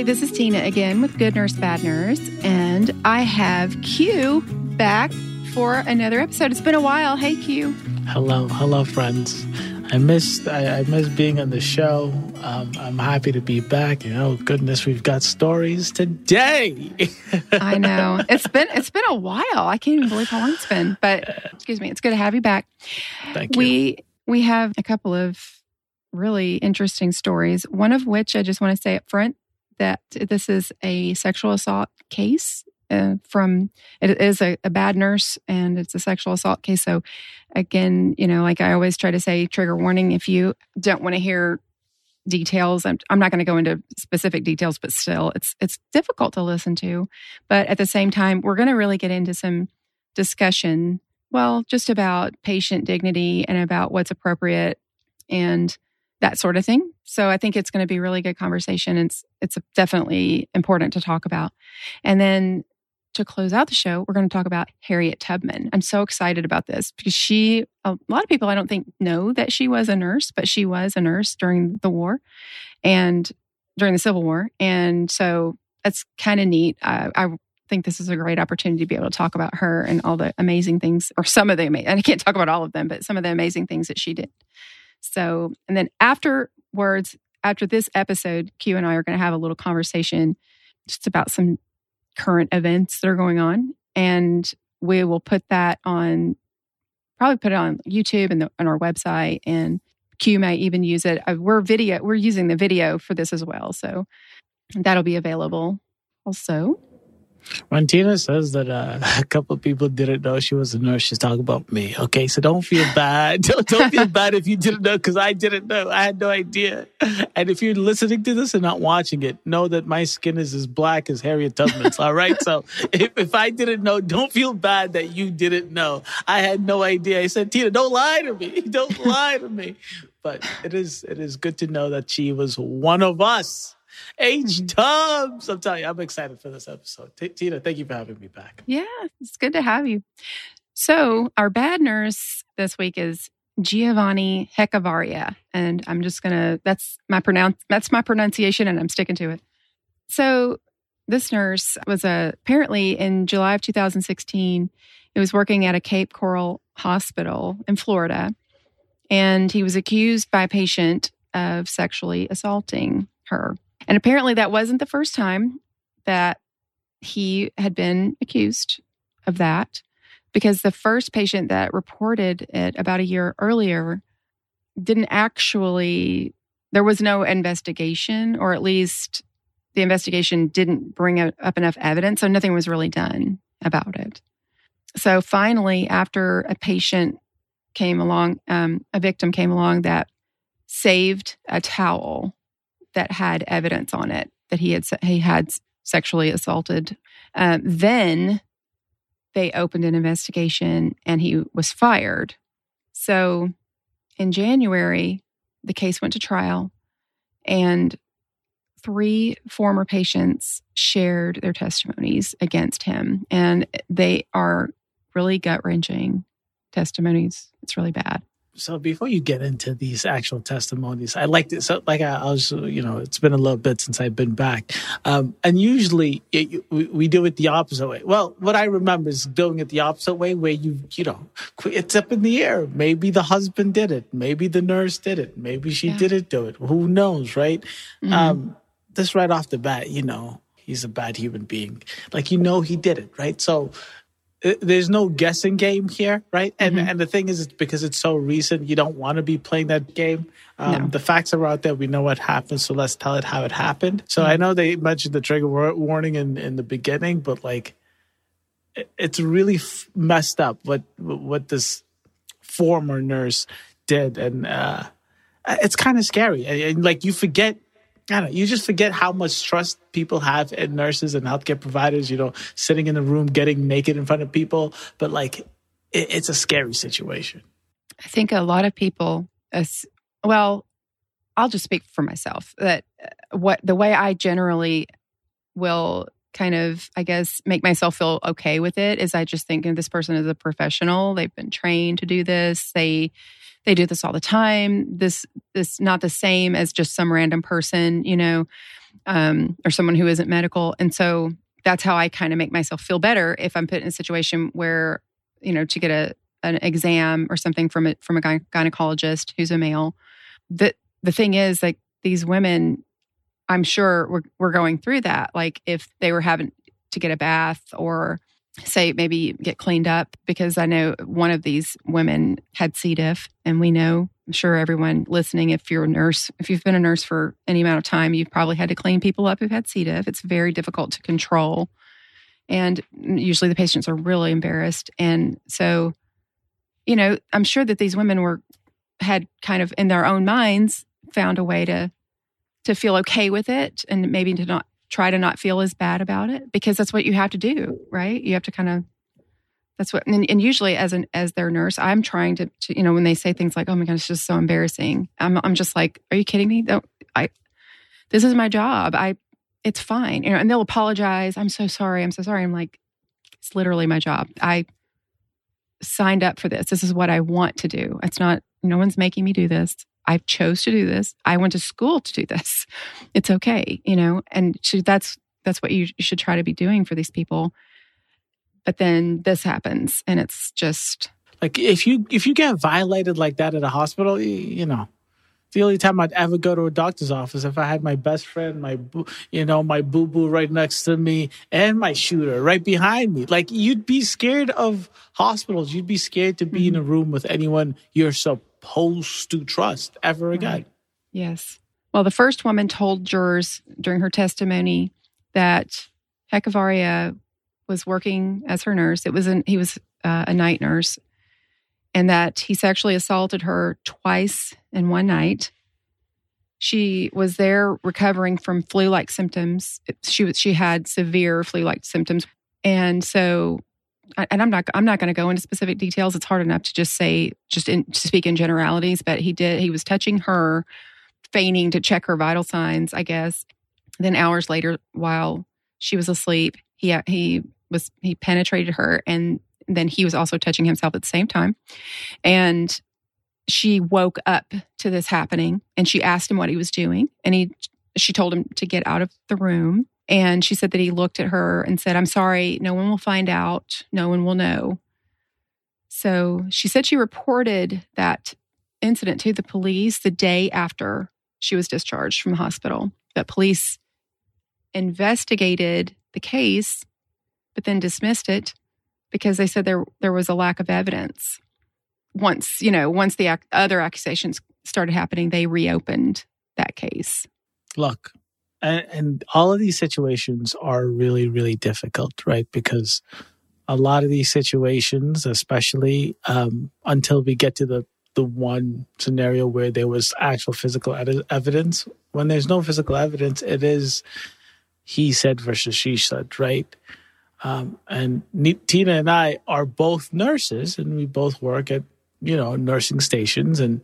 everybody. This is Tina again with Good Nurse Bad Nurse, and I have Q back for another episode. It's been a while. Hey, Q. Hello, hello, friends. I missed I, I missed being on the show. Um, I'm happy to be back. You know, goodness, we've got stories today. I know it's been it's been a while. I can't even believe how long it's been. But excuse me, it's good to have you back. Thank you. We we have a couple of really interesting stories. One of which I just want to say up front that this is a sexual assault case uh, from it is a, a, bad nurse and it's a sexual assault case. So again, you know, like I always try to say, trigger warning. If you don't want to hear details, I'm, I'm not going to go into specific details, but still, it's it's difficult to listen to. But at the same time, we're going to really get into some discussion. Well, just about patient dignity and about what's appropriate and that sort of thing. So I think it's going to be really good conversation. It's it's definitely important to talk about. And then to close out the show, we're going to talk about Harriet Tubman. I'm so excited about this because she a lot of people I don't think know that she was a nurse, but she was a nurse during the war and during the Civil War. And so that's kind of neat. I, I think this is a great opportunity to be able to talk about her and all the amazing things, or some of the amazing, and I can't talk about all of them, but some of the amazing things that she did. So, and then afterwards, after this episode, Q and I are going to have a little conversation just about some current events that are going on. And we will put that on, probably put it on YouTube and the, on our website. And Q may even use it. Uh, we're video, we're using the video for this as well. So that'll be available also. When Tina says that uh, a couple of people didn't know she was a nurse, she's talking about me. Okay, so don't feel bad. don't, don't feel bad if you didn't know, because I didn't know. I had no idea. And if you're listening to this and not watching it, know that my skin is as black as Harriet Tubman's. all right, so if, if I didn't know, don't feel bad that you didn't know. I had no idea. I said, Tina, don't lie to me. Don't lie to me. But it is it is good to know that she was one of us. H mm-hmm. Tubbs. I'm telling you, I'm excited for this episode. T- Tina, thank you for having me back. Yeah, it's good to have you. So, our bad nurse this week is Giovanni Hechavarria, and I'm just gonna that's my pronounce that's my pronunciation, and I'm sticking to it. So, this nurse was a, apparently in July of 2016. He was working at a Cape Coral hospital in Florida, and he was accused by a patient of sexually assaulting her. And apparently, that wasn't the first time that he had been accused of that, because the first patient that reported it about a year earlier didn't actually, there was no investigation, or at least the investigation didn't bring up enough evidence. So nothing was really done about it. So finally, after a patient came along, um, a victim came along that saved a towel that had evidence on it that he had he had sexually assaulted. Um, then they opened an investigation and he was fired. So in January, the case went to trial and three former patients shared their testimonies against him. And they are really gut wrenching testimonies. It's really bad so before you get into these actual testimonies, I like this. So like I, I, was, you know, it's been a little bit since I've been back, um, and usually it, we, we, do it the opposite way. Well, what I remember is doing it the opposite way, where you, you know, it's up in the air. Maybe the husband did it. Maybe the nurse did it. Maybe she yeah. didn't do it. Who knows, right? Mm-hmm. Um, this right off the bat, you know, he's a bad human being. Like you know, he did it, right? So there's no guessing game here, right? And mm-hmm. and the thing is, it's because it's so recent, you don't want to be playing that game. Um, no. The facts are out there. We know what happened, so let's tell it how it happened. So mm-hmm. I know they mentioned the trigger warning in in the beginning, but like, it's really f- messed up what what this former nurse did, and uh, it's kind of scary. And, and like you forget You just forget how much trust people have in nurses and healthcare providers, you know, sitting in the room getting naked in front of people. But like, it, it's a scary situation. I think a lot of people, well, I'll just speak for myself that uh, what the way I generally will kind of, I guess, make myself feel okay with it is I just think this person is a professional. They've been trained to do this. They, they do this all the time. This this not the same as just some random person, you know. um, or someone who isn't medical. And so that's how I kind of make myself feel better if I'm put in a situation where, you know, to get a an exam or something from a from a gynecologist who's a male. The the thing is, like these women, I'm sure we're we're going through that. Like if they were having to get a bath or say maybe get cleaned up because I know one of these women had C. diff, and we know, I'm sure everyone listening, if you're a nurse, if you've been a nurse for any amount of time, you've probably had to clean people up who've had C. diff. It's very difficult to control. And usually the patients are really embarrassed. And so, you know, I'm sure that these women were, had kind of in their own minds found a way to, to feel okay with it and maybe to not try to not feel as bad about it because that's what you have to do, right? You have to kind of that's what and, and, usually as an as their nurse i'm trying to, to, you know when they say things like oh my gosh it's just so embarrassing i'm i'm just like are you kidding me? Don't i this is my job. I it's fine you know and they'll apologize i'm so sorry i'm so sorry. I'm like it's literally my job. I signed up for this. This is what i want to do. It's not no one's making me do this I chose to do this. I went to school to do this. It's okay, you know, and that's that's what you should try to be doing for these people. But then this happens, and it's just like if you if you get violated like that at a hospital, you know, the only time I'd ever go to a doctor's office if I had my best friend, my you know, my boo boo right next to me, and my shooter right behind me. Like you'd be scared of hospitals. You'd be scared to be mm-hmm. in a room with anyone you're so supposed to trust ever again. Right. Yes. Well, the first woman told jurors during her testimony that Hechavarria was working as her nurse. It was an, he was uh, a night nurse, and that he sexually assaulted her twice in one night. She was there recovering from flu-like symptoms. She was she had severe flu-like symptoms, and so and I'm not I'm not going to go into specific details. It's hard enough to just say just in, to speak in generalities. But he did. He was touching her, feigning to check her vital signs. I guess. Then hours later, while she was asleep, he he was he penetrated her, and then he was also touching himself at the same time. And she woke up to this happening, and she asked him what he was doing, and he she told him to get out of the room and she said that he looked at her and said, I'm sorry, no one will find out, no one will know. So she said she reported that incident to the police the day after she was discharged from the hospital. That police investigated the case, but then dismissed it because they said there there was a lack of evidence. Once you know, once the ac- other accusations started happening, they reopened that case. Look, and, and all of these situations are really really difficult right? Because a lot of these situations especially um, until we get to the the one scenario where there was actual physical ed- evidence when there's no physical evidence it is he said versus she said right? Um, and tina and i are both nurses and we both work at you know nursing stations and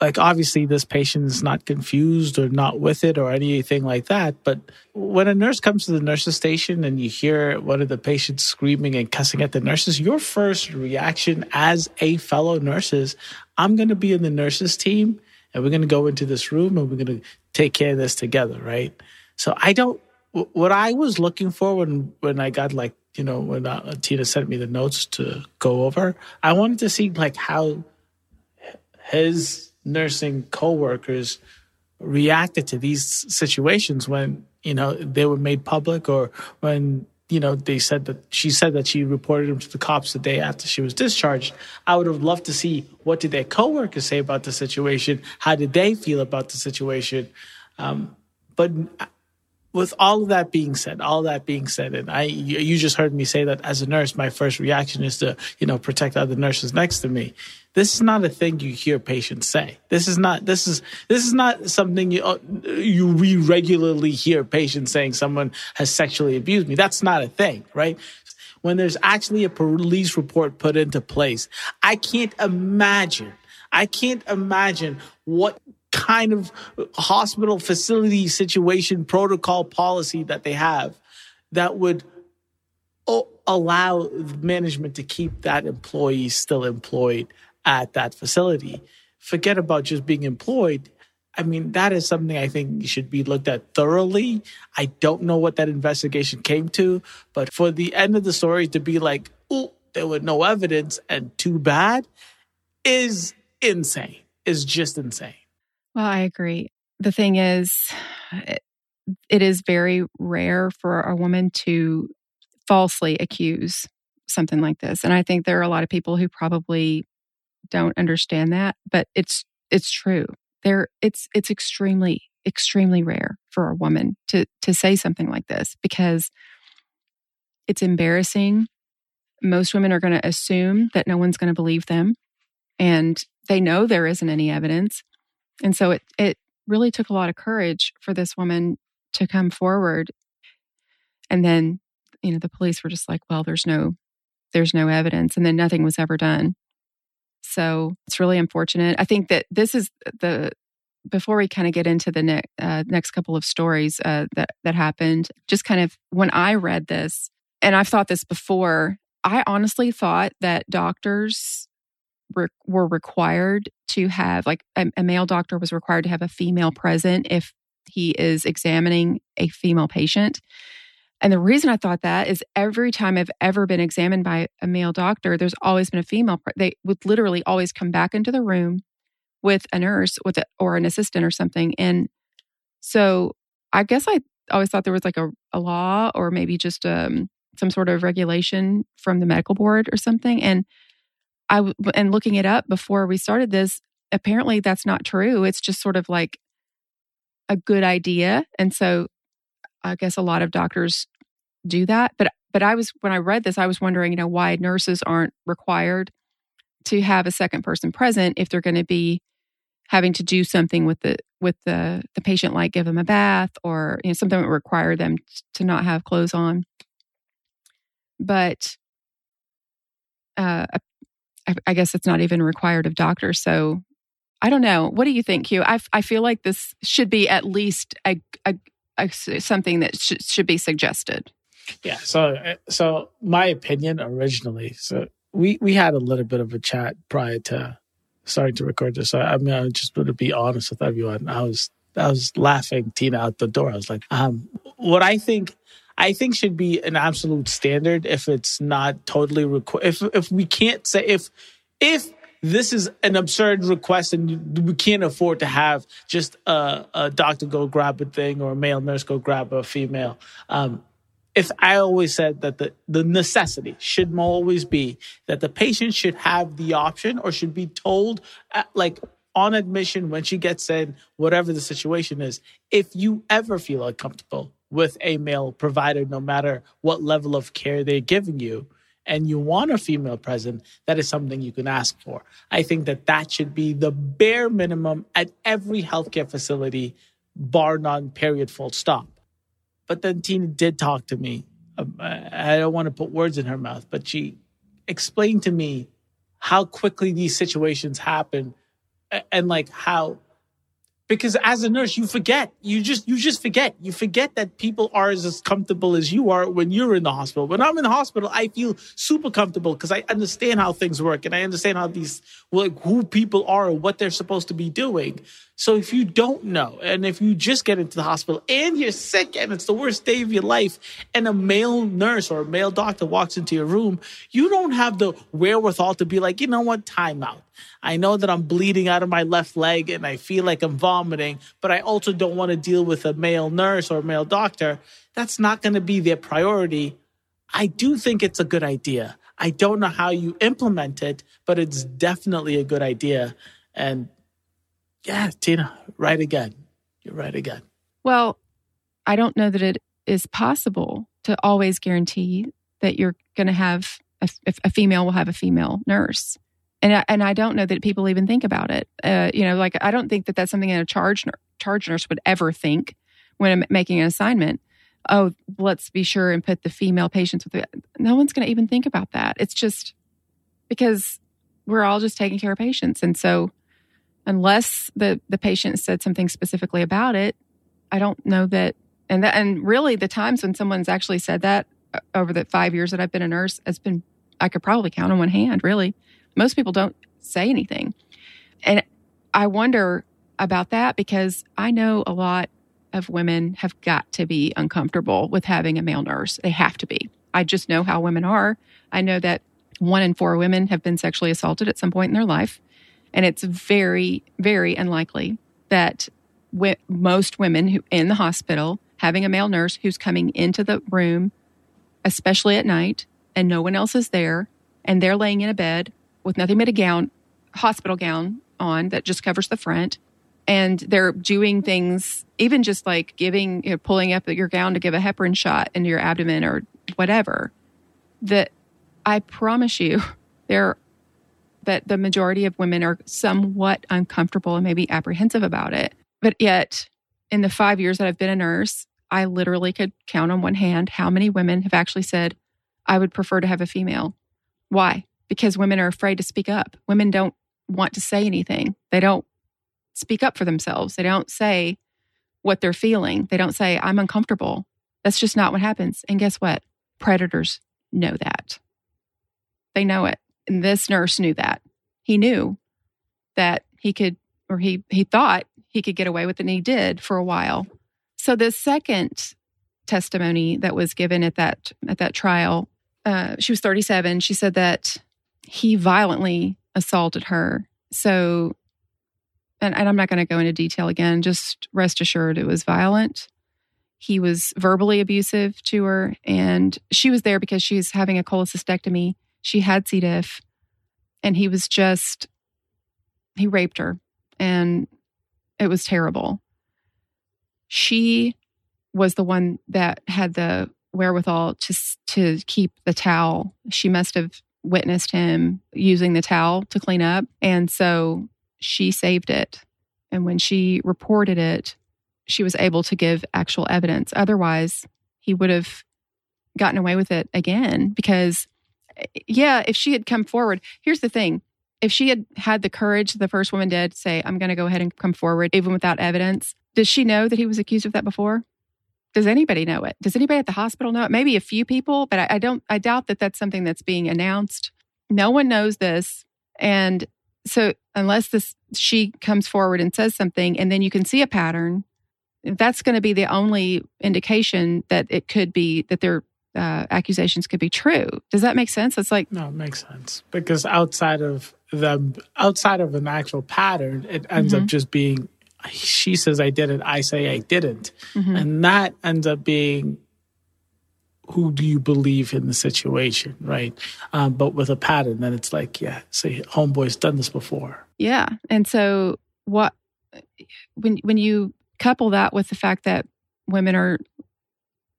like obviously this patient is not confused or not with it or anything like that but when a nurse comes to the nurses station and you hear one of the patients screaming and cussing at the nurses your first reaction as a fellow nurse is i'm going to be in the nurses team and we're going to go into this room and we're going to take care of this together right? So i don't what i was looking for when when i got like you know when uh, tina sent me the notes to go over i wanted to see like how his nursing coworkers reacted to these situations when you know they were made public or when you know they said that she said that she reported them to the cops the day after she was discharged. I would have loved to see what did their coworkers say about the situation? How did they feel about the situation? Um, but with all of that being said, all that being said, and I, you just heard me say that as a nurse, my first reaction is to, you know, protect other nurses next to me. This is not a thing you hear patients say. This is not, this is, this is not something you, uh, you we regularly hear patients saying someone has sexually abused me. That's not a thing, right? When there's actually a police report put into place, I can't imagine I can't imagine what kind of hospital facility situation protocol policy that they have that would oh, allow management to keep that employee still employed at that facility. Forget about just being employed. I mean, that is something I think should be looked at thoroughly. I don't know what that investigation came to, but for the end of the story to be like, oh, there was no evidence and too bad is insane, is just insane. Well, I agree. The thing is, it, it is very rare for a woman to falsely accuse something like this. And I think there are a lot of people who probably don't understand that, but it's it's true. There it's it's extremely extremely rare for a woman to to say something like this because it's embarrassing. Most women are going to assume that no one's going to believe them and they know there isn't any evidence. And so it it really took a lot of courage for this woman to come forward. And then, you know, the police were just like, well, there's no there's no evidence and then nothing was ever done. So it's really unfortunate. I think that this is the before we kind of get into the ne- uh, next couple of stories uh, that that happened. Just kind of when I read this, and I've thought this before, I honestly thought that doctors re- were required to have, like, a, a male doctor was required to have a female present if he is examining a female patient. And the reason I thought that is every time I've ever been examined by a male doctor, there's always been a female. They would literally always come back into the room with a nurse with a, or an assistant or something. And so I guess I always thought there was like a, a law or maybe just um, some sort of regulation from the medical board or something. And I and looking it up before we started this, apparently that's not true. It's just sort of like a good idea. And so I guess a lot of doctors do that. But but I was when I read this, I was wondering, you know, why nurses aren't required to have a second person present if they're going to be having to do something with the with the the patient, like give them a bath or you know something that would require them to not have clothes on. But uh, I, I guess it's not even required of doctors. So I don't know. What do you think, Q? I, I feel like this should be at least a, a, a something that sh- should be suggested. Yeah. So, uh, so my opinion originally. So we we had a little bit of a chat prior to starting to record this. So, I mean, I just want to be honest with everyone. I was I was laughing Tina out the door. I was like, um, what I think I think should be an absolute standard if it's not totally requ- if if we can't say if if this is an absurd request and we can't afford to have just a, a doctor go grab a thing or a male nurse go grab a female. Um, if I always said that the, the necessity should always be that the patient should have the option or should be told, at, uh, like on admission when she gets in, whatever the situation is, if you ever feel uncomfortable with a male provider, no matter what level of care they're giving you, and you want a female present, that is something you can ask for. I think that that should be the bare minimum at every healthcare facility, bar none, period, full stop. But then Tina did talk to me. Um, I don't want to put words in her mouth, but she explained to me how quickly these situations happen and like how because as a nurse you forget. You just you just forget. You forget that people are as comfortable as you are when you're in the hospital. When i'm in the hospital i feel super comfortable because i understand how things work and i understand how these like who people are and what they're supposed to be doing. So if you don't know, and if you just get into the hospital and you're sick and it's the worst day of your life, and a male nurse or a male doctor walks into your room, you don't have the wherewithal to be like, you know what, time out. I know that I'm bleeding out of my left leg and I feel like I'm vomiting, but I also don't want to deal with a male nurse or a male doctor. That's not going to be their priority. I do think it's a good idea. I don't know how you implement it, but it's definitely a good idea. And yeah, Tina, right again. You're right again. Well, I don't know that it is possible to always guarantee that you're going to have a, a, female will have a female nurse. And I, and I don't know that people even think about it. Uh, you know, like I don't think that that's something that a charge charge nurse would ever think when making an assignment. Oh, let's be sure and put the female patients with the. No one's going to even think about that. It's just because we're all just taking care of patients, and so unless the the patient said something specifically about it, I don't know that. And that, and really, the times when someone's actually said that uh, over the five years that I've been a nurse has been I could probably count on one hand. Really, most people don't say anything, and I wonder. about that because I know a lot of women have got to be uncomfortable with having a male nurse. They have to be. I just know how women are. I know that one in four women have been sexually assaulted at some point in their life. And it's very, very unlikely that most women who in the hospital having a male nurse who's coming into the room, especially at night, and no one else is there, and they're laying in a bed with nothing but a gown, hospital gown on that just covers the front. And they're doing things, even just like giving, you know, pulling up your gown to give a heparin shot into your abdomen or whatever. That I promise you, there that the majority of women are somewhat uncomfortable and maybe apprehensive about it. But yet, in the five years that I've been a nurse, I literally could count on one hand how many women have actually said, I would prefer to have a female. Why? Because women are afraid to speak up. Women don't want to say anything. They don't speak up for themselves. They don't say what they're feeling. They don't say, I'm uncomfortable. That's just not what happens. And guess what? Predators know that. They know it. And this nurse knew that. He knew that he could, or he, he thought he could get away with it, and he did for a while. So the second testimony that was given at that at that trial, uh, she was 37. She said that he violently assaulted her. So, and, and I'm not going to go into detail again. Just rest assured, it was violent. He was verbally abusive to her, and she was there because she was having a cholecystectomy. She had C. diff, and he was just he raped her, and it was terrible. She was the one that had the wherewithal to to keep the towel. She must have witnessed him using the towel to clean up, and so she saved it. And when she reported it, she was able to give actual evidence. Otherwise, he would have gotten away with it again because yeah, if she had come forward, here's the thing. If she had had the courage the first woman did say, I'm going to go ahead and come forward, even without evidence, does she know that he was accused of that before? Does anybody know it? Does anybody at the hospital know it? Maybe a few people, but I, I don't, I doubt that that's something that's being announced. No one knows this. And so, unless this, she comes forward and says something, and then you can see a pattern, that's going to be the only indication that it could be that their uh, accusations could be true. Does that make sense? It's like no, it makes sense because outside of the outside of an actual pattern, it ends mm-hmm. up just being she says I did it, I say I didn't, mm-hmm. and that ends up being who do you believe in the situation, right? Um, but with a pattern, then it's like, yeah, say homeboy's done this before. Yeah, and so what when when you couple that with the fact that women are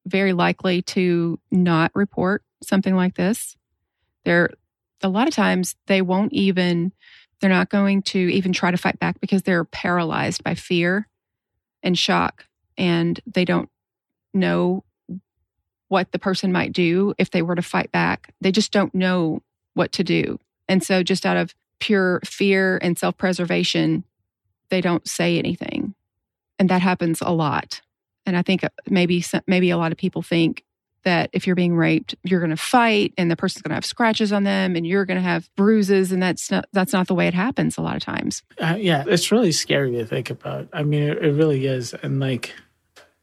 very likely to not report something like this. They're a lot of times they won't even they're not going to even try to fight back because they're paralyzed by fear and shock and they don't know what the person might do if they were to fight back. They just don't know what to do. And so just out of pure fear and self-preservation, they don't say anything and that happens a lot. And I think uh, maybe maybe a lot of people think that if you're being raped, you're going to fight, and the person's going to have scratches on them, and you're going to have bruises, and that's not that's not the way it happens a lot of times. Uh, yeah, it's really scary to think about. I mean, it, it really is, and like,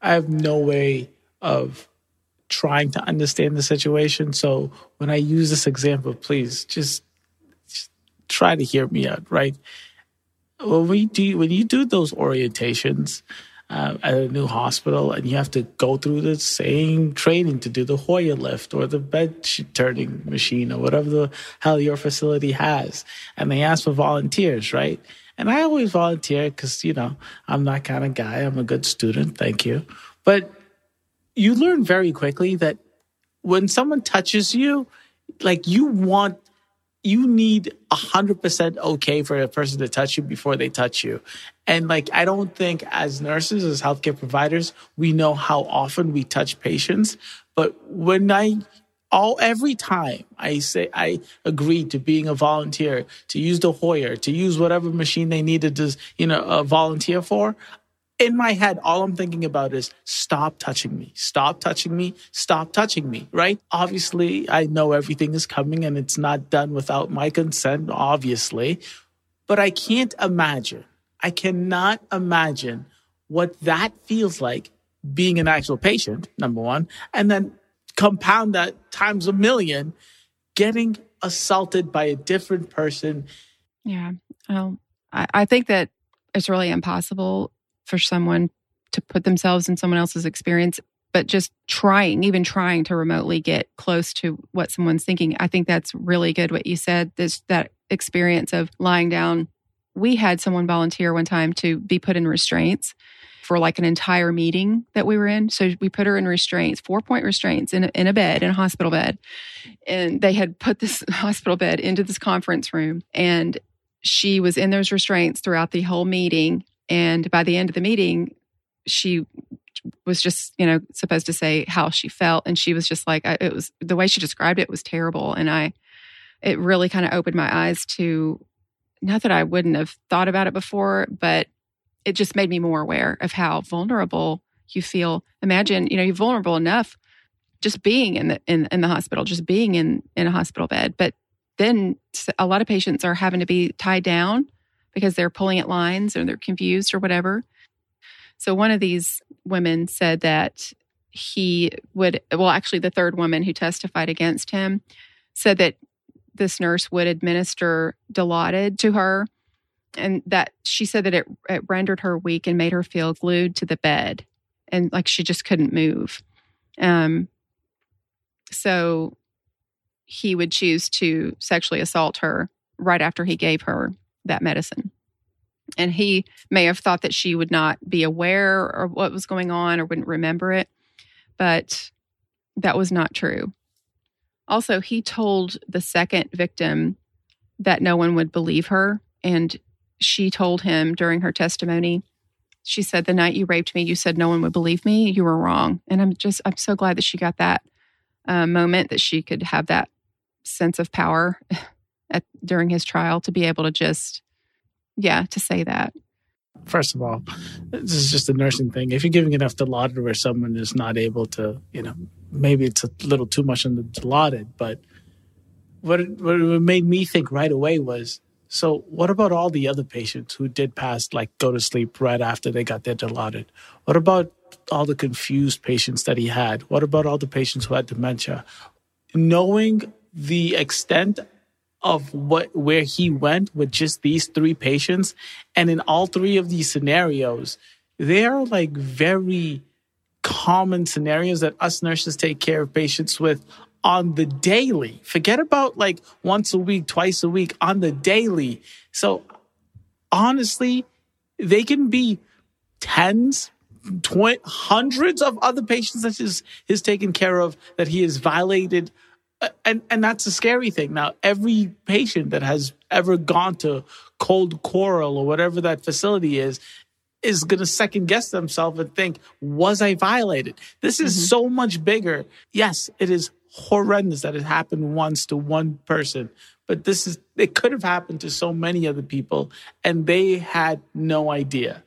I have no way of trying to understand the situation. So when I use this example, please just, just try to hear me out, right? when we do when you do those orientations uh, at a new hospital and you have to go through the same training to do the Hoyer lift or the bed turning machine or whatever the hell your facility has, and they ask for volunteers, right? And I always volunteer because you know I'm that kind of guy. I'm a good student, thank you. But you learn very quickly that when someone touches you, like you want you need a hundred percent okay for a person to touch you before they touch you. And like, I don't think as nurses, as healthcare providers, we know how often we touch patients. But when I, all every time I say I agree to being a volunteer, to use the Hoyer, to use whatever machine they needed to, you know, uh, volunteer for, in my head, all I'm thinking about is stop touching me, stop touching me, stop touching me, right? Obviously, I know everything is coming and it's not done without my consent, obviously, but I can't imagine I cannot imagine what that feels like being an actual patient, number one, and then compound that times a million, getting assaulted by a different person. Yeah. Well, I, I think that it's really impossible for someone to put themselves in someone else's experience but just trying even trying to remotely get close to what someone's thinking i think that's really good what you said this that experience of lying down we had someone volunteer one time to be put in restraints for like an entire meeting that we were in. So we put her in restraints, four point restraints in a, in a bed, in a hospital bed. And they had put this hospital bed into this conference room. And she was in those restraints throughout the whole meeting. And by the end of the meeting, she was just, you know, supposed to say how she felt. And she was just like, it was the way she described it was terrible. And I, it really kind of opened my eyes to not that I wouldn't have thought about it before, but it just made me more aware of how vulnerable you feel. Imagine, you know, you're vulnerable enough just being in the in, in the hospital, just being in in a hospital bed. But then a lot of patients are having to be tied down because they're pulling at lines or they're confused or whatever. So one of these women said that he would well actually the third woman who testified against him said that this nurse would administer Dilaudid to her and that she said that it, it rendered her weak and made her feel glued to the bed and like she just couldn't move um so he would choose to sexually assault her right after he gave her that medicine and he may have thought that she would not be aware of what was going on or wouldn't remember it but that was not true also he told the second victim that no one would believe her and she told him during her testimony, she said, The night you raped me, you said no one would believe me. You were wrong. And I'm just, I'm so glad that she got that uh, moment that she could have that sense of power at, during his trial to be able to just, yeah, to say that. First of all, this is just a nursing thing. If you're giving enough Dilaudid where someone is not able to, you know, maybe it's a little too much on the Dilaudid, but what it, what it made me think right away was so, what about all the other patients who did pass, like go to sleep right after they got their Dilaudid? What about all the confused patients that he had? What about all the patients who had dementia? Knowing the extent of what where he went with just these three patients, and in all three of these scenarios, they're like very common scenarios that us nurses take care of patients with on the daily. Forget about like once a week, twice a week, on the daily. So honestly, they can be tens, twenty, hundreds of other patients that is is taken care of that he has violated. Uh, and and that's a scary thing. Now, every patient that has ever gone to Cold Coral or whatever that facility is is going to second guess themselves and think, was I violated? This is mm-hmm. so much bigger. Yes, it is horrendous that it happened once to one person, but this is it could have happened to so many other people and they had no idea.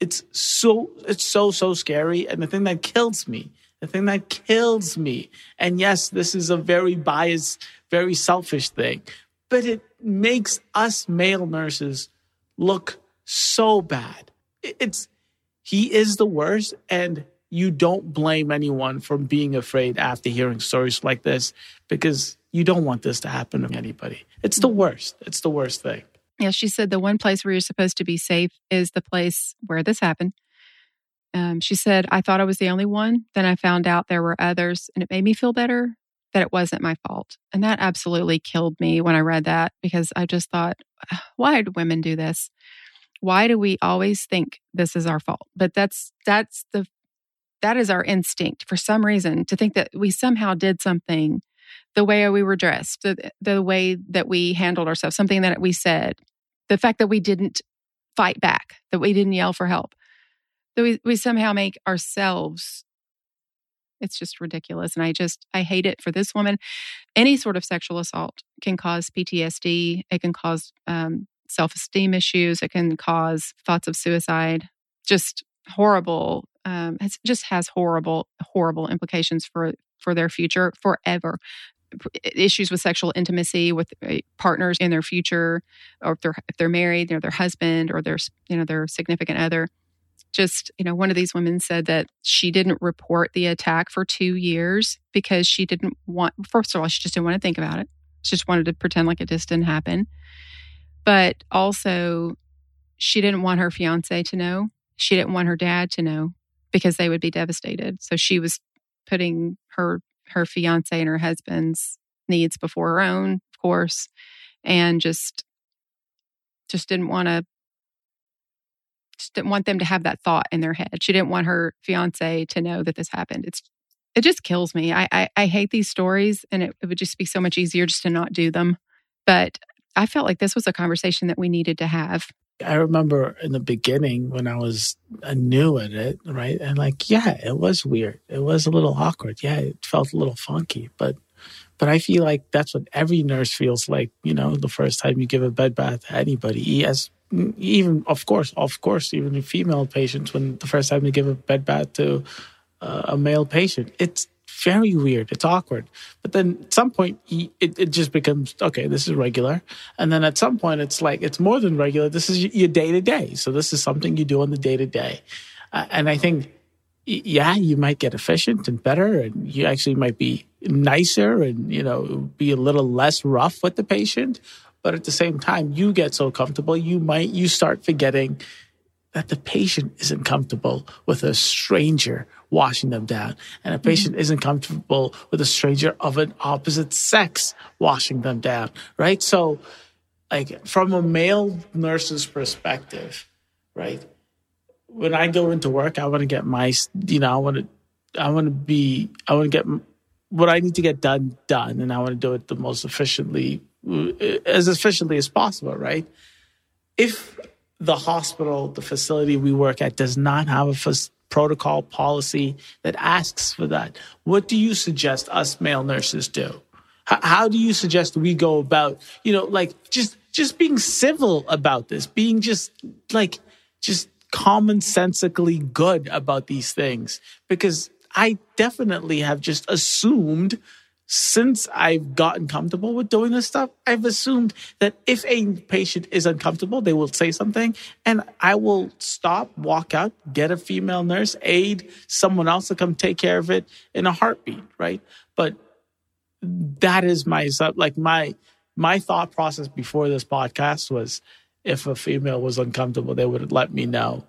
It's so it's so so scary and the thing that kills me, the thing that kills me. And yes, this is a very biased, very selfish thing, but it makes us male nurses look so bad. It's he is the worst and you don't blame anyone for being afraid after hearing stories like this because you don't want this to happen to anybody. It's the worst. It's the worst thing. Yeah, she said the one place where you're supposed to be safe is the place where this happened. Um, she said, I thought I was the only one. Then I found out there were others, and it made me feel better that it wasn't my fault. And that absolutely killed me when I read that because I just thought, why do women do this? Why do we always think this is our fault? But that's that's the that is our instinct for some reason to think that we somehow did something the way we were dressed, the, the way that we handled ourselves, something that we said, the fact that we didn't fight back, that we didn't yell for help, that we, we somehow make ourselves. It's just ridiculous. And I just, I hate it for this woman. Any sort of sexual assault can cause PTSD. It can cause um, self esteem issues. It can cause thoughts of suicide. Just horrible um, it just has horrible, horrible implications for for their future forever. issues with sexual intimacy with uh, partners in their future, or if they're if they're married, know, their husband or their you know their significant other. Just you know, one of these women said that she didn't report the attack for two years because she didn't want. First of all, she just didn't want to think about it. She just wanted to pretend like it just didn't happen. But also, she didn't want her fiance to know. She didn't want her dad to know because they would be devastated. So she was putting her her fiance and her husband's needs before her own, of course, and just just didn't want to didn't want them to have that thought in their head. She didn't want her fiance to know that this happened. It's it just kills me. I I, I hate these stories, and it, it would just be so much easier just to not do them. But I felt like this was a conversation that we needed to have. I remember in the beginning when I was uh, new at it, right? And like, yeah, it was weird. It was a little awkward. Yeah, it felt a little funky, but but I feel like that's what every nurse feels like, you know, the first time you give a bed bath to anybody. As even of course, of course, even in female patients when the first time they give a bed bath to uh, a male patient, it's very weird. It's awkward. But then at some point, it, it just becomes okay, this is regular. And then at some point, it's like, it's more than regular. This is your day to day. So this is something you do on the day to day. And I think, yeah, you might get efficient and better, and you actually might be nicer and, you know, be a little less rough with the patient. But at the same time, you get so comfortable, you might, you start forgetting that the patient isn't comfortable with a stranger washing them down, and a patient mm-hmm. isn't comfortable with a stranger of an opposite sex washing them down, right? So, like from a male nurse's perspective, right? When I go into work, I want to get my, you know, I want to, I want to be, I want to get what I need to get done done, and I want to do it the most efficiently, as efficiently as possible, right? If the hospital, the facility we work at does not have a f- protocol policy that asks for that. What do you suggest us male nurses do? H- how do you suggest we go about, you know, like just just being civil about this, being just like just commonsensically good about these things? Because I definitely have just assumed since I've gotten comfortable with doing this stuff, I've assumed that if a patient is uncomfortable, they will say something and I will stop, walk out, get a female nurse, aid someone else to come take care of it in a heartbeat, right? But that is my, like my, my thought process before this podcast was if a female was uncomfortable, they would let me know.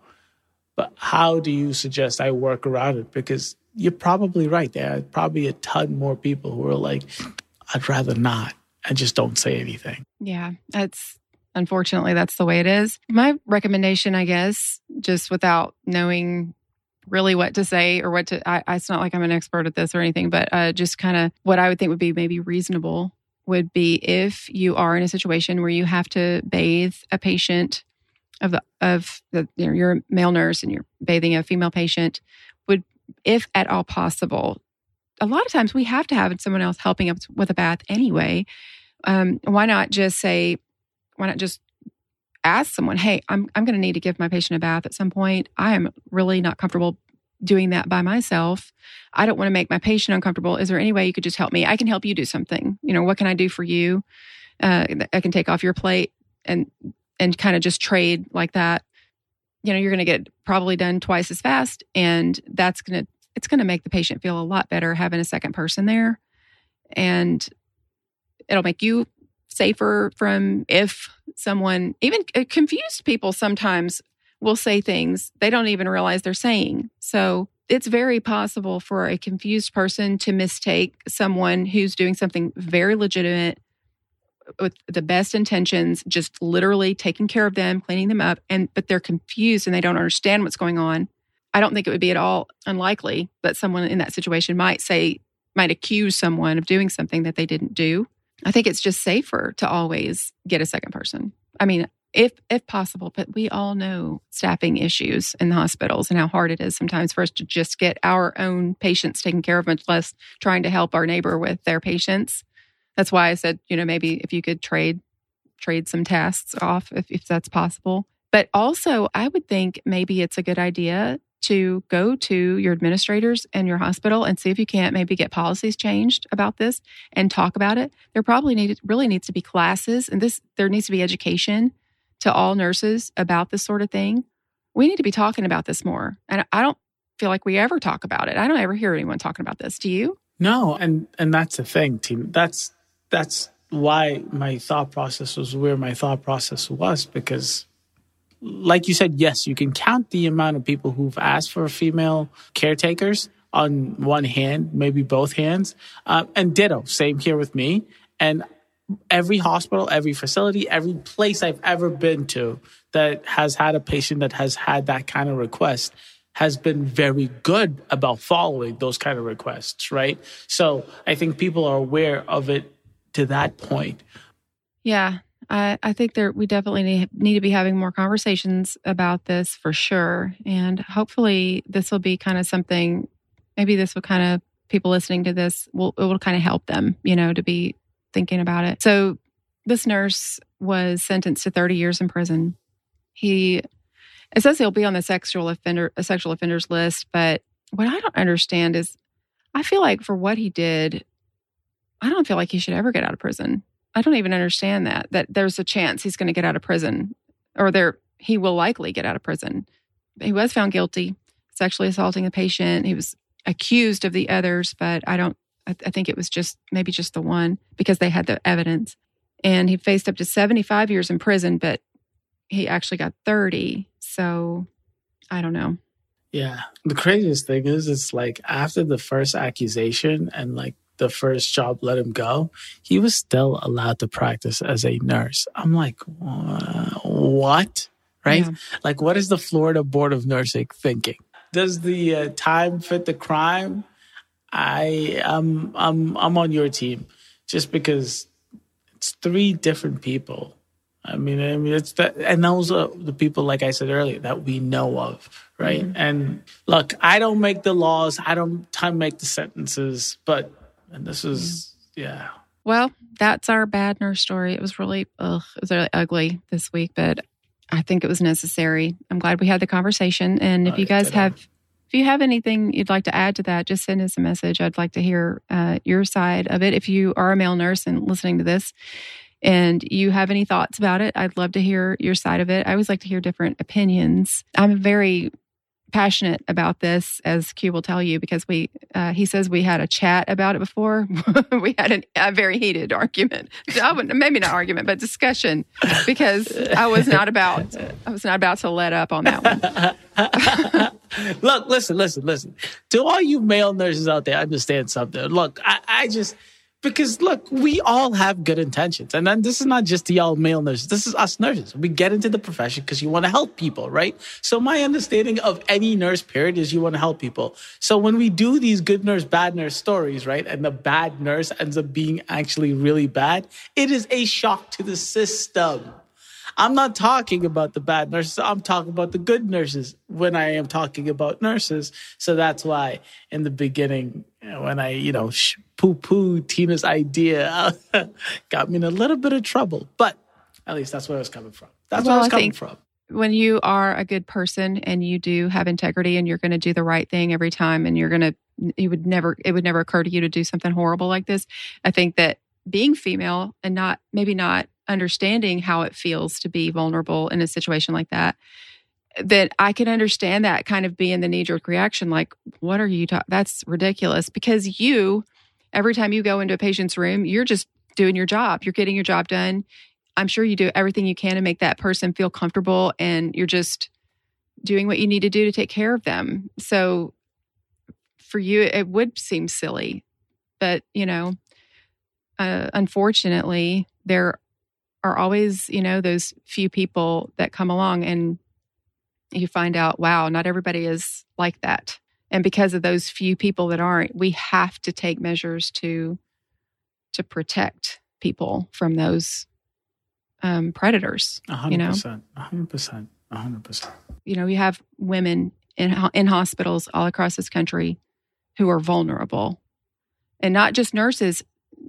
But how do you suggest I work around it? Because you're probably right. There are probably a ton more people who are like, I'd rather not, and just don't say anything. Yeah, that's unfortunately that's the way it is. My recommendation, I guess, just without knowing really what to say or what to, I, it's not like I'm an expert at this or anything, but uh, just kind of what I would think would be maybe reasonable would be if you are in a situation where you have to bathe a patient of the of the you know, you're a male nurse and you're bathing a female patient if at all possible. A lot of times we have to have someone else helping us with a bath anyway. Um, why not just say, why not just ask someone, hey, I'm, I'm going to need to give my patient a bath at some point. I am really not comfortable doing that by myself. I don't want to make my patient uncomfortable. Is there any way you could just help me? I can help you do something. You know, what can I do for you? Uh, I can take off your plate and and kind of just trade like that you know you're going to get probably done twice as fast and that's going to it's going to make the patient feel a lot better having a second person there. And it'll make you safer from if someone even uh, confused people sometimes will say things they don't even realize they're saying. So it's very possible for a confused person to mistake someone who's doing something very legitimate with the best intentions, just literally taking care of them, cleaning them up, and but they're confused and they don't understand what's going on. I don't think it would be at all unlikely that someone in that situation might say, might accuse someone of doing something that they didn't do. I think it's just safer to always get a second person. I mean, if if possible, but we all know staffing issues in the hospitals and how hard it is sometimes for us to just get our own patients taken care of, much less trying to help our neighbor with their patients that's why I said, you know, maybe if you could trade trade some tasks off if, if that's possible. But also, I would think maybe it's a good idea to go to your administrators and your hospital and see if you can't maybe get policies changed about this and talk about it. There probably need really needs to be classes and this there needs to be education to all nurses about this sort of thing. We need to be talking about this more. And I don't feel like we ever talk about it. I don't ever hear anyone talking about this. Do you? No, and and that's the thing, team. That's that's why my thought process was where my thought process was because like you said, yes, you can count the amount of people who've asked for female caretakers on one hand, maybe both hands. Uh, and ditto, same here with me. And every hospital, every facility, every place I've ever been to that has had a patient that has had that kind of request has been very good about following those kind of requests, right? So I think people are aware of it to that point. Yeah, I, I think there we definitely need, need to be having more conversations about this for sure. And hopefully this will be kind of something maybe this will kind of people listening to this will it will kind of help them, you know, to be thinking about it. So this nurse was sentenced to 30 years in prison. He it says he'll be on the sexual offender a sexual offenders list, but what I don't understand is I feel like for what he did, I don't feel like he should ever get out of prison. I don't even understand that that there's a chance he's going to get out of prison or there he will likely get out of prison. He was found guilty sexually assaulting a patient. He was accused of the others, but I don't I, I think it was just maybe just the one because they had the evidence. And he faced up to 75 years in prison, but he actually got 30. So I don't know. Yeah. The craziest thing is, it's like after the first accusation and like the first job let him go, he was still allowed to practice as a nurse. I'm like, what? Right? Yeah. Like, what is the Florida Board of Nursing thinking? Does the uh, time fit the crime? I am I'm I'm on your team just because it's three different people. I mean, I mean, it's that, and those are the people, like I said earlier, that we know of, right? Mm-hmm. And look, I don't make the laws, I don't time make the sentences, but and this is, yeah. Well, that's our bad nurse story. It was really, ugh, it was really ugly this week, but I think it was necessary. I'm glad we had the conversation. And if you guys have, if you have anything you'd like to add to that, just send us a message. I'd like to hear uh, your side of it. If you are a male nurse and listening to this, and you have any thoughts about it, I'd love to hear your side of it. I always like to hear different opinions. I'm very passionate about this, as Q will tell you, because we uh, he says we had a chat about it before. we had an, a very heated argument. maybe not argument, but discussion, because I was not about I was not about to let up on that one. Look, listen, listen, listen. To all you male nurses out there, understand something. Look, I, I just because look, we all have good intentions. And then this is not just the y'all male nurses. This is us nurses. We get into the profession because you want to help people, right? So my understanding of any nurse period is you want to help people. So when we do these good nurse, bad nurse stories, right? And the bad nurse ends up being actually really bad, it is a shock to the system. I'm not talking about the bad nurses. I'm talking about the good nurses when I am talking about nurses. So that's why in the beginning, when I, you know, poo poo Tina's idea, got me in a little bit of trouble. But at least that's where I was coming from. That's well, where I was I coming from. When you are a good person and you do have integrity and you're going to do the right thing every time and you're going to, you would never, it would never occur to you to do something horrible like this. I think that being female and not, maybe not understanding how it feels to be vulnerable in a situation like that that I can understand that kind of being the knee jerk reaction like what are you talking that's ridiculous because you every time you go into a patient's room you're just doing your job. You're getting your job done. I'm sure you do everything you can to make that person feel comfortable and you're just doing what you need to do to take care of them. So for you it would seem silly but you know uh, unfortunately there are always, you know, those few people that come along and you find out, wow, not everybody is like that. And because of those few people that aren't, we have to take measures to to protect people from those um, predators. 100%, you know, 100%, 100%. You know, you have women in in hospitals all across this country who are vulnerable, and not just nurses,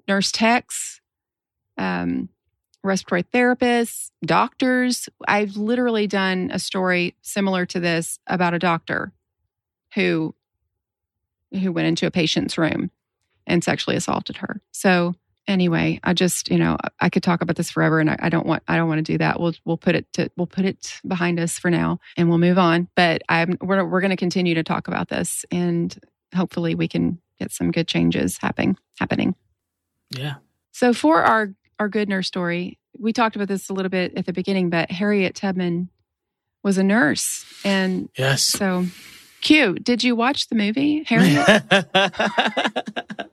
nurse techs, um, respiratory therapists, doctors. I've literally done a story similar to this about a doctor who who went into a patient's room and sexually assaulted her. So anyway, I just, you know, I could talk about this forever and I, I don't want I don't want to do that. We'll we'll put it to we'll put it behind us for now and we'll move on. But I'm we're we're gonna continue to talk about this and hopefully we can get some good changes happening happening. Yeah. So for our our good nurse story, we talked about this a little bit at the beginning, but Harriet Tubman was a nurse. And yes. So Q. Did you watch the movie, Harriet?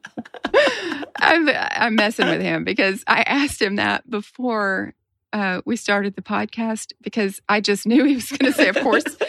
I'm, I'm messing with him because I asked him that before uh, we started the podcast because I just knew he was going to say, of course.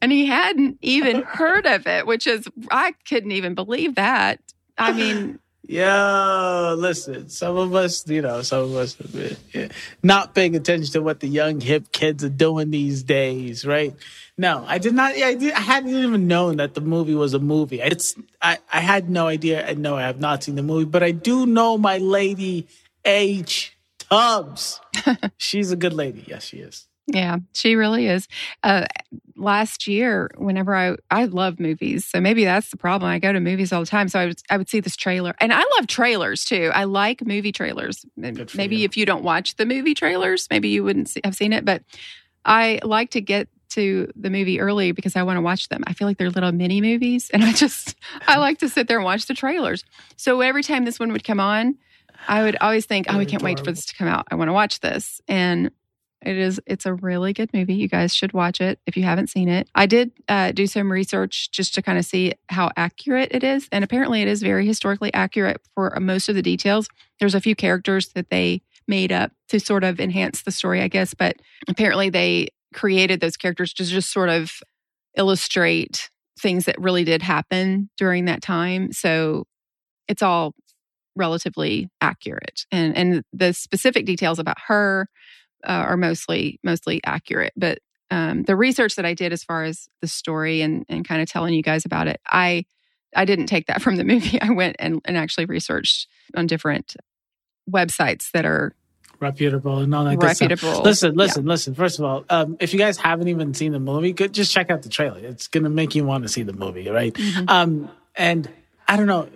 And he hadn't even heard of it, which is, I couldn't even believe that. I mean, Yo, listen, some of us, you know, some of us have been not paying attention to what the young hip kids are doing these days, right? No, I did not. I, did, I hadn't even known that the movie was a movie. It's I, I had no idea, and no, I have not seen the movie, but I do know my lady H Tubbs. She's a good lady. Yes, she is. Yeah, she really is. Uh, last year, whenever I I love movies, so maybe that's the problem. I go to movies all the time, so I would I would see this trailer, and I love trailers too. I like movie trailers. Maybe you. if you don't watch the movie trailers, maybe you wouldn't see, have seen it, but I like to get to the movie early because I want to watch them. I feel like they're little mini movies, and I just I like to sit there and watch the trailers. So every time this one would come on, I would always think, "Oh, we can't wait for this to come out. I want to watch this." And it is it's a really good movie. You guys should watch it if you haven't seen it. I did uh, do some research just to kind of see how accurate it is, and apparently it is very historically accurate for most of the details. There's a few characters that they made up to sort of enhance the story, I guess, but apparently they created those characters to just sort of illustrate things that really did happen during that time. So it's all relatively accurate, and and the specific details about her uh, are mostly mostly accurate. But um, the research that I did as far as the story and and kind of telling you guys about it, I I didn't take that from the movie. I went and, and actually researched on different websites that are reputable and all that reputable. Listen, listen, yeah. listen. First of all, um, if you guys haven't even seen the movie, good, just check out the trailer. It's gonna make you want to see the movie, right? Mm-hmm. Um, and I don't know,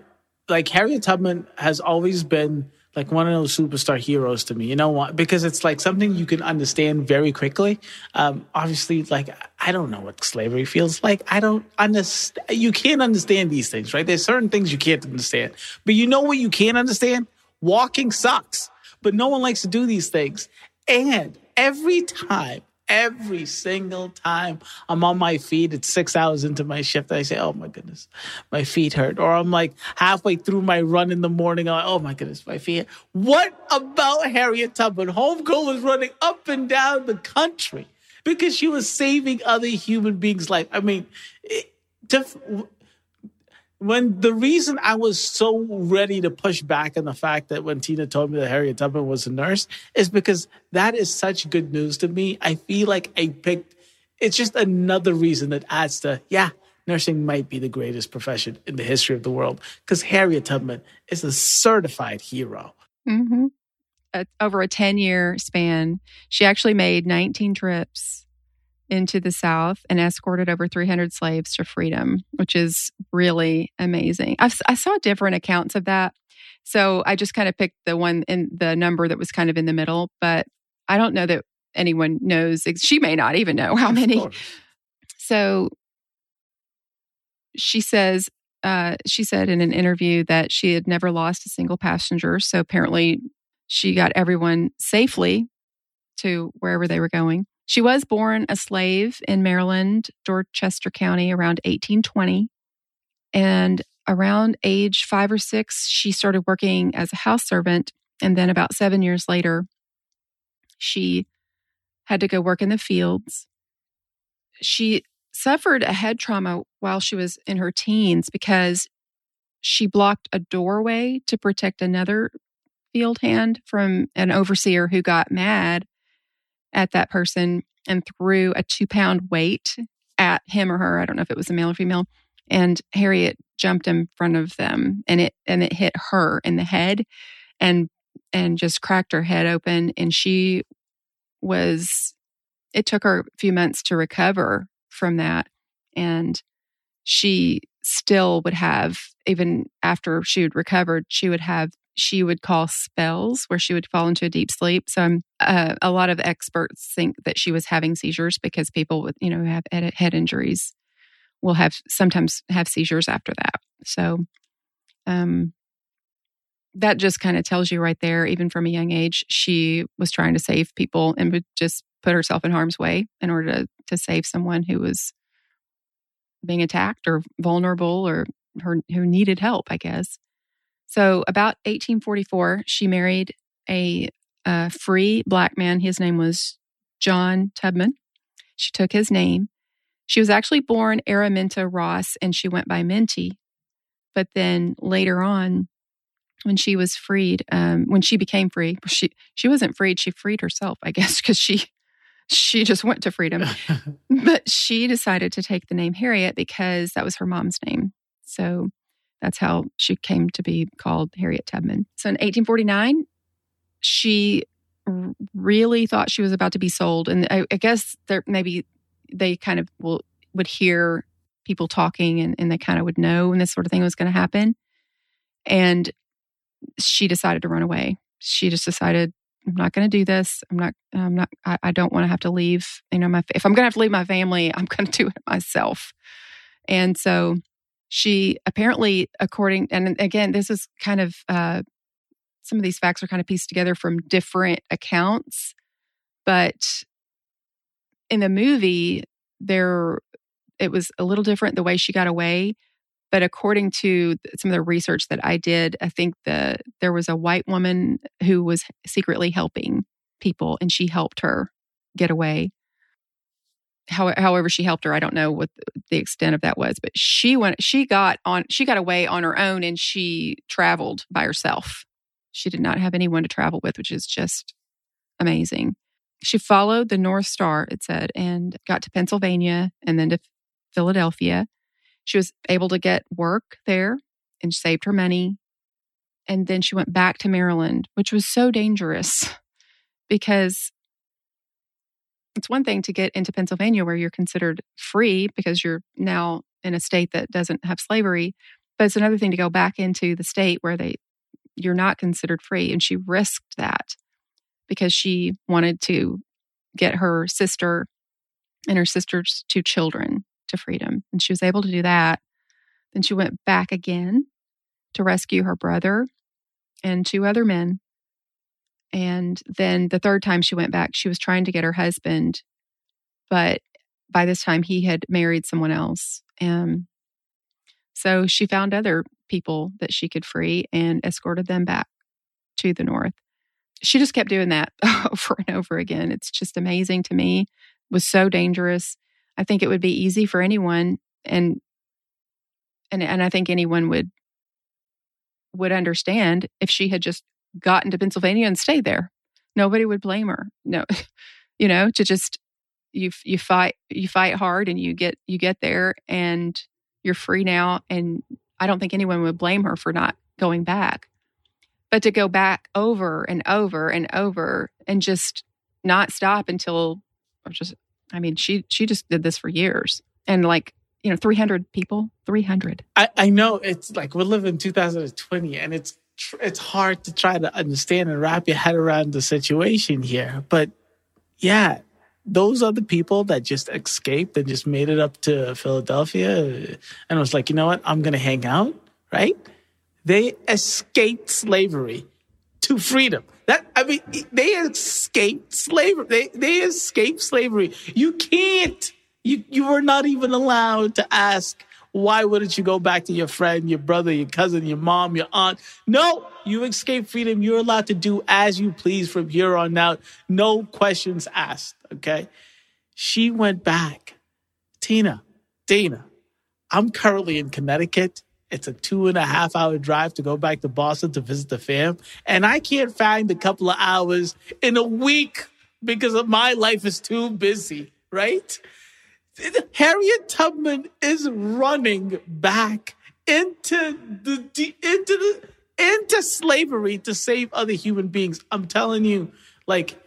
like Harriet Tubman has always been like one of those superstar heroes to me. You know what? Because it's like something you can understand very quickly. Um, obviously, like I don't know what slavery feels like. I don't understand. You can't understand these things, right? There's certain things you can't understand, but you know what you can't understand? Walking sucks, but no one likes to do these things. And every time every single time I'm on my feet. It's six hours into my shift. I say, oh my goodness, my feet hurt. Or I'm like halfway through my run in the morning. I'm like, oh my goodness, my feet. What about Harriet Tubman? Homegirl was running up and down the country because she was saving other human beings' life. I mean, it, to, when the reason I was so ready to push back on the fact that when Tina told me that Harriet Tubman was a nurse is because that is such good news to me. I feel like I picked, it's just another reason that adds to, yeah, nursing might be the greatest profession in the history of the world because Harriet Tubman is a certified hero. Mm-hmm. Uh, over a 10 year span, she actually made 19 trips into the South and escorted over 300 slaves to freedom, which is really amazing. I've, i saw different accounts of that. So I just kind of picked the one in the number that was kind of in the middle, but I don't know that anyone knows. She may not even know how many. So she says, uh, she said in an interview that she had never lost a single passenger. So apparently she got everyone safely to wherever they were going. She was born a slave in Maryland, Dorchester County, around 1820. And around age five or six, she started working as a house servant. And then about seven years later, she had to go work in the fields. She suffered a head trauma while she was in her teens because she blocked a doorway to protect another field hand from an overseer who got mad at that person and threw a two pound weight at him or her. I don't know if it was a male or female. And Harriet jumped in front of them and it and it hit her in the head and and just cracked her head open. And she was it took her a few months to recover from that. And she still would have, even after she had recovered, she would have she would call spells where she would fall into a deep sleep. So uh, a lot of experts think that she was having seizures because people with you know who have head injuries will have sometimes have seizures after that. So um, that just kind of tells you right there, even from a young age, she was trying to save people and would just put herself in harm's way in order to, to save someone who was being attacked or vulnerable or her, who needed help, I guess. So, about 1844, she married a, a free black man. His name was John Tubman. She took his name. She was actually born Araminta Ross and she went by Minty. But then later on, when she was freed, um, when she became free, she she wasn't freed. She freed herself, I guess, because she she just went to freedom. but she decided to take the name Harriet because that was her mom's name. So that's how she came to be called Harriet Tubman. So in 1849, she really thought she was about to be sold, and I, I guess there maybe they kind of will would hear people talking and, and they kind of would know when this sort of thing was going to happen. And she decided to run away. She just decided, I'm not going to do this. I'm not, I'm not, I, I don't want to have to leave. You know, my, if I'm going to have to leave my family, I'm going to do it myself. And so she apparently, according, and again, this is kind of, uh, some of these facts are kind of pieced together from different accounts, but in the movie, there, it was a little different the way she got away but according to some of the research that I did, I think the there was a white woman who was secretly helping people, and she helped her get away. How, however, she helped her. I don't know what the extent of that was, but she went. She got on. She got away on her own, and she traveled by herself. She did not have anyone to travel with, which is just amazing. She followed the North Star, it said, and got to Pennsylvania and then to Philadelphia she was able to get work there and saved her money. And then she went back to Maryland, which was so dangerous because it's one thing to get into Pennsylvania where you're considered free because you're now in a state that doesn't have slavery, but it's another thing to go back into the state where they you're not considered free and she risked that because she wanted to get her sister and her sister's two children to freedom. And she was able to do that. Then she went back again to rescue her brother and two other men. And then the third time she went back, she was trying to get her husband, but by this time he had married someone else. And so she found other people that she could free and escorted them back to the north. She just kept doing that over and over again. It's just amazing to me. It was so dangerous. I think it would be easy for anyone and and and I think anyone would would understand if she had just gotten to Pennsylvania and stayed there. Nobody would blame her. No. you know, to just you you fight you fight hard and you get you get there and you're free now and I don't think anyone would blame her for not going back. But to go back over and over and over and just not stop until or just I mean, she she just did this for years, and like you know, three hundred people, three hundred. I I know it's like we live in 2020, and it's it's hard to try to understand and wrap your head around the situation here, but yeah. Those are the people that just escaped and just made it up to Philadelphia uh, and was like, you know what? I'm going to hang out, right? They escaped slavery to freedom. That I mean, they escaped slavery. They they escaped slavery. You can't. You you were not even allowed to ask. Why wouldn't you go back to your friend, your brother, your cousin, your mom, your aunt? No, you escape freedom. You're allowed to do as you please from here on out. No questions asked. Okay. She went back. Tina, Dana, I'm currently in Connecticut. It's a two and a half hour drive to go back to Boston to visit the fam. And I can't find a couple of hours in a week because of my life is too busy, right? Harriet Tubman is running back into the into the into slavery to save other human beings. I'm telling you, like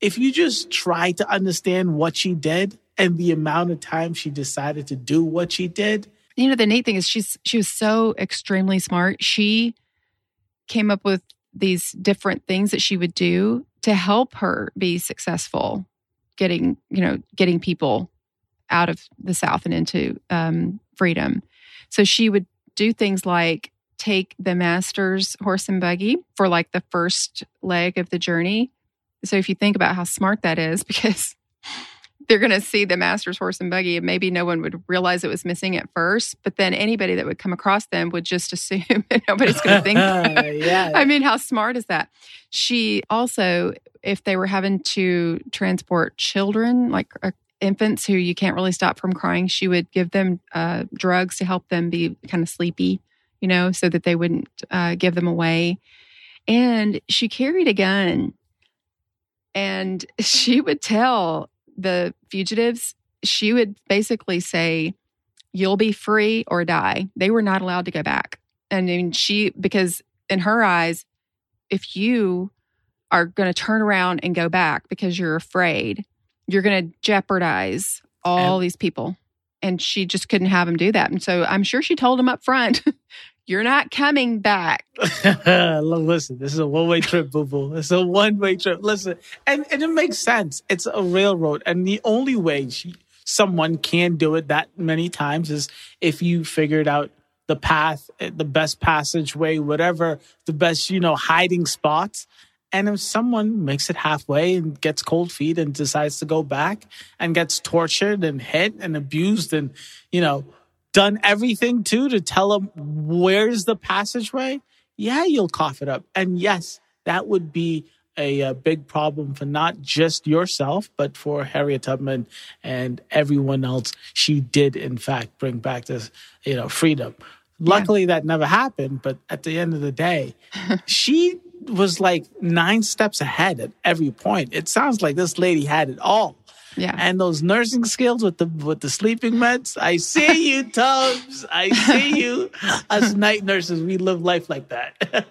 if you just try to understand what she did and the amount of time she decided to do what she did, you know, the neat thing is she's she was so extremely smart. She came up with these different things that she would do to help her be successful getting, you know, getting people out of the South and into um, freedom. So she would do things like take the master's horse and buggy for like the first leg of the journey. So if you think about how smart that is, because they're going to see the master's horse and buggy and maybe no one would realize it was missing at first but then anybody that would come across them would just assume nobody's going to think yeah i mean how smart is that she also if they were having to transport children like uh, infants who you can't really stop from crying she would give them uh, drugs to help them be kind of sleepy you know so that they wouldn't uh, give them away and she carried a gun and she would tell the fugitives, she would basically say, You'll be free or die. They were not allowed to go back. And she, because in her eyes, if you are going to turn around and go back because you're afraid, you're going to jeopardize all and, these people. And she just couldn't have him do that. And so I'm sure she told him up front, You're not coming back. Listen, this is a one way trip, boo boo. It's a one way trip. Listen, and, and it makes sense. It's a railroad. And the only way she, someone can do it that many times is if you figured out the path, eh, the best passageway, whatever, the best, you know, hiding spots. And if someone makes it halfway and gets cold feet and decides to go back and gets tortured and hit and abused and, you know, done everything too to tell them where's the passageway, yeah, you'll cough it up. And yes, that would be a, a, big problem for not just yourself, but for Harriet Tubman and everyone else. She did, in fact, bring back this, you know, freedom. Luckily, yeah. that never happened. But at the end of the day, she was like nine steps ahead at every point. It sounds like this lady had it all. Yeah. And those nursing skills with the with the sleeping meds. I see you, Tubbs. I see you. Us night nurses, we live life like that.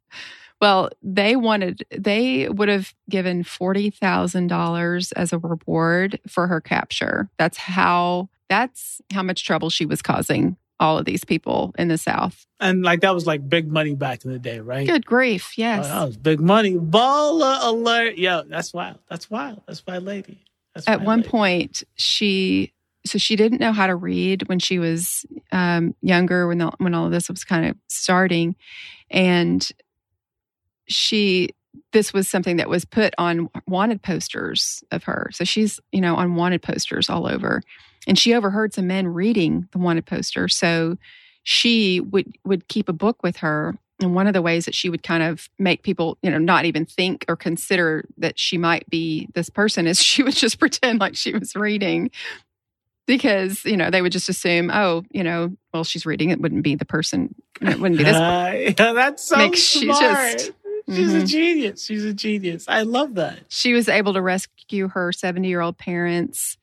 well, they wanted they would have given forty thousand dollars as a reward for her capture. That's how that's how much trouble she was causing all of these people in the South. And like that was like big money back in the day, right? Good grief, yes. Oh, that was big money. Baller alert. Yo, that's wild. That's wild. That's my lady. That's At my one lady. point, she so she didn't know how to read when she was um, younger when the, when all of this was kind of starting, and she this was something that was put on wanted posters of her. So she's you know on wanted posters all over and she overheard some men reading the wanted poster so she would would keep a book with her and one of the ways that she would kind of make people you know not even think or consider that she might be this person is she would just pretend like she was reading because you know they would just assume oh you know well she's reading it wouldn't be the person it wouldn't be this uh, yeah, that's so Makes, smart. Just, She's mm-hmm. a genius. She's a genius. I love that. She was able to rescue her 70 year old parents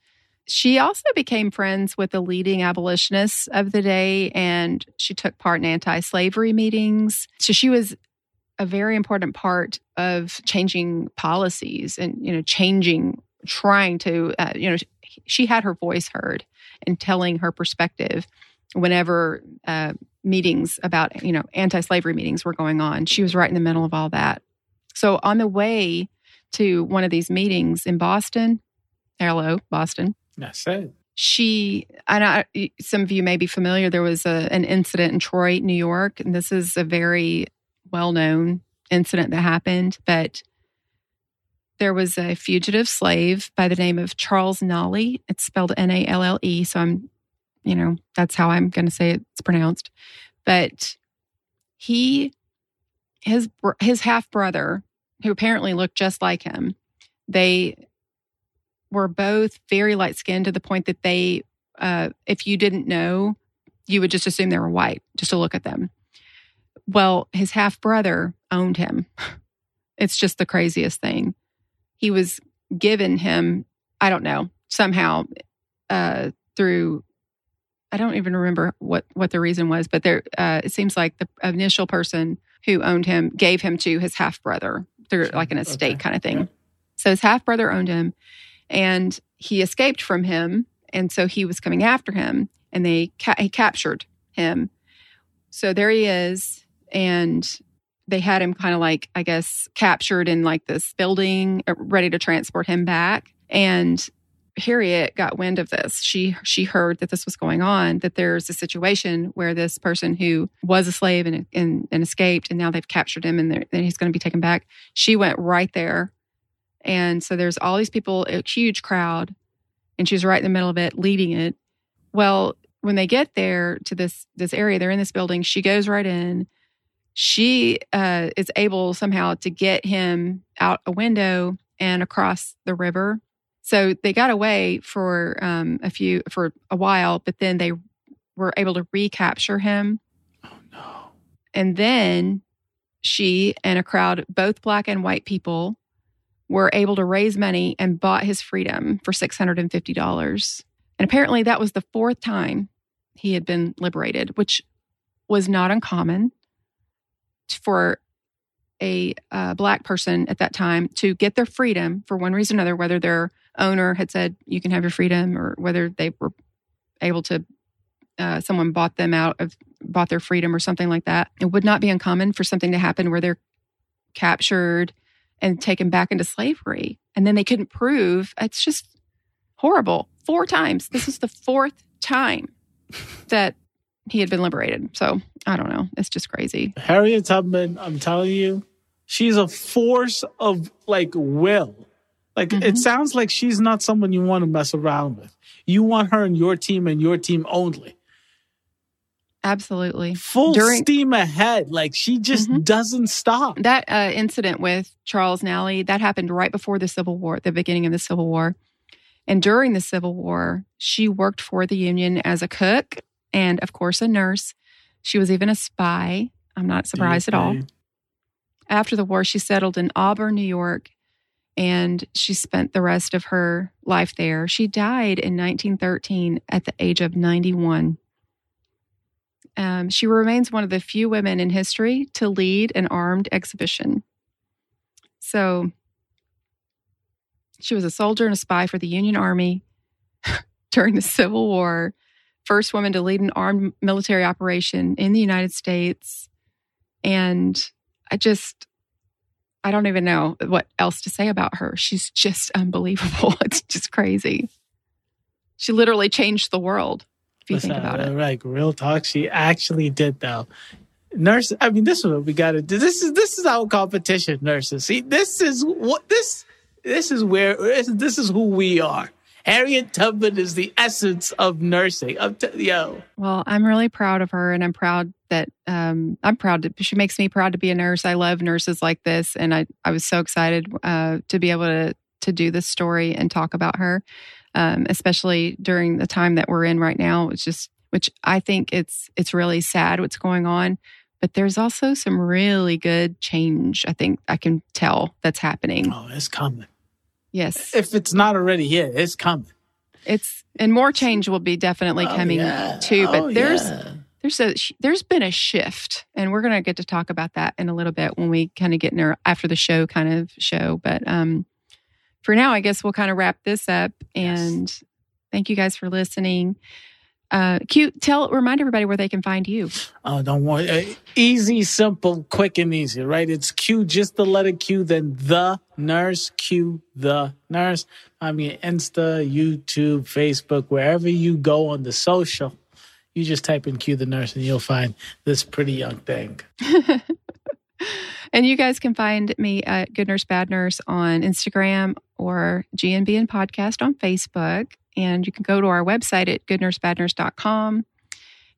she also became friends with the leading abolitionists of the day and she took part in anti slavery meetings. So she was a very important part of changing policies and, you know, changing, trying to, uh, you know, she had her voice heard and telling her perspective whenever uh, meetings about, you know, anti slavery meetings were going on. She was right in the middle of all that. So on the way to one of these meetings in Boston, hello, Boston, that's it. She, I know some of you may be familiar. There was a, an incident in Troy, New York, and this is a very well known incident that happened. But there was a fugitive slave by the name of Charles Nalle. It's spelled N A L L E. So I'm, you know, that's how I'm going to say it's pronounced. But he, his his half brother, who apparently looked just like him, they were both very light skinned to the point that they, uh, if you didn't know, you would just assume they were white just to look at them. Well, his half brother owned him. It's just the craziest thing. He was given him, I don't know, somehow uh, through I don't even remember what what the reason was, but there uh, it seems like the initial person who owned him gave him to his half brother through like an estate okay. kind of thing. Yeah. So his half brother owned him, and he escaped from him. And so he was coming after him. and they ca- he captured him. So there he is, and they had him kind of like I guess captured in like this building, uh, ready to transport him back. And Harriet got wind of this. She she heard that this was going on. That there's a situation where this person who was a slave and and, and escaped, and now they've captured him, and, and he's going to be taken back. She went right there, and so there's all these people, a huge crowd, and she's right in the middle of it, leading it. Well, when they get there to this this area, they're in this building. She goes right in. She uh, is able somehow to get him out a window and across the river so they got away for um, a few for a while, but then they were able to recapture him. Oh no! And then she and a crowd, both black and white people, were able to raise money and bought his freedom for six hundred and fifty dollars. And apparently, that was the fourth time he had been liberated, which was not uncommon for a uh, black person at that time to get their freedom for one reason or another, whether their owner had said you can have your freedom, or whether they were able to, uh, someone bought them out of bought their freedom or something like that. It would not be uncommon for something to happen where they're captured and taken back into slavery, and then they couldn't prove. It's just horrible. Four times. This is the fourth time that he had been liberated. So I don't know. It's just crazy. Harriet Tubman, I'm telling you, she's a force of like will. Like mm-hmm. it sounds like she's not someone you want to mess around with. You want her in your team and your team only. Absolutely. Full During, steam ahead. Like she just mm-hmm. doesn't stop. That uh, incident with Charles Nalle, that happened right before the Civil War, the beginning of the Civil War. And during the Civil War, she worked for the Union as a cook and, of course, a nurse. She was even a spy. I'm not surprised okay. at all. After the war, she settled in Auburn, New York, and she spent the rest of her life there. She died in 1913 at the age of 91. Um, she remains one of the few women in history to lead an armed exhibition. So she was a soldier and a spy for the Union Army during the Civil War, first woman to lead an armed military operation in the United States. And I just, I don't even know what else to say about her. She's just unbelievable. It's just crazy. She literally changed the world. If you think about it, like real talk, she actually did though. Nurse, I mean, this is what we got to do. This is this is our competition, nurses. See, this is what this this is where this is who we are. Harriet Tubman is the essence of nursing. I'm t- yo. Well, I'm really proud of her, and I'm proud that um, I'm proud to. She makes me proud to be a nurse. I love nurses like this, and I I was so excited uh, to be able to to do this story and talk about her, um, especially during the time that we're in right now. It's just which I think it's it's really sad what's going on, but there's also some really good change. I think I can tell that's happening. Oh, it's coming. Yes. If it's not already here, it's coming. It's and more change will be definitely oh, coming yeah. too. But oh, there's yeah. there's a there's been a shift, and we're gonna get to talk about that in a little bit when we kind of get in our after the show kind of show. But um, for now, I guess we'll kind of wrap this up. And yes. thank you guys for listening. Uh, Q. Tell, remind everybody where they can find you. Oh, don't worry. Uh, easy, simple, quick, and easy, right? It's Q, just the letter Q, then the nurse, Q, the nurse. I mean, Insta, YouTube, Facebook, wherever you go on the social, you just type in Q the nurse and you'll find this pretty young thing. and you guys can find me at Good Nurse Bad Nurse on Instagram or GNBN Podcast on Facebook. And you can go to our website at goodnursebadnurse.com.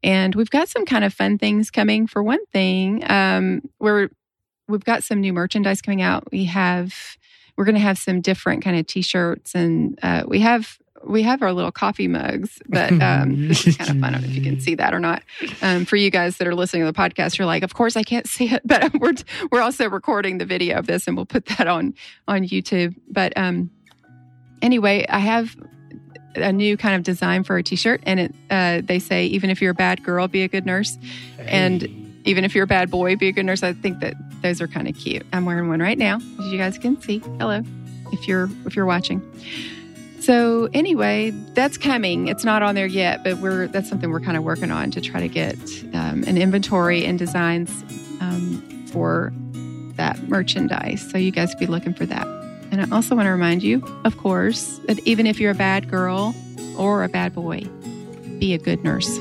And we've got some kind of fun things coming. For one thing, um, we're we've got some new merchandise coming out. We have we're going to have some different kind of t-shirts, and uh, we have we have our little coffee mugs. But um, this is kind of fun. I don't know if you can see that or not. Um, for you guys that are listening to the podcast, you're like, of course I can't see it, but we're we're also recording the video of this, and we'll put that on on YouTube. But um, anyway, I have a new kind of design for a t-shirt and it uh, they say even if you're a bad girl be a good nurse hey. and even if you're a bad boy be a good nurse i think that those are kind of cute i'm wearing one right now as you guys can see hello if you're if you're watching So anyway, that's coming. It's not on there yet, but we're that's something we're kind of working on to try to get um, an inventory and designs um, for that merchandise. So you guys be looking for that. And I also want to remind you, of course, that even if you're a bad girl or a bad boy, be a good nurse.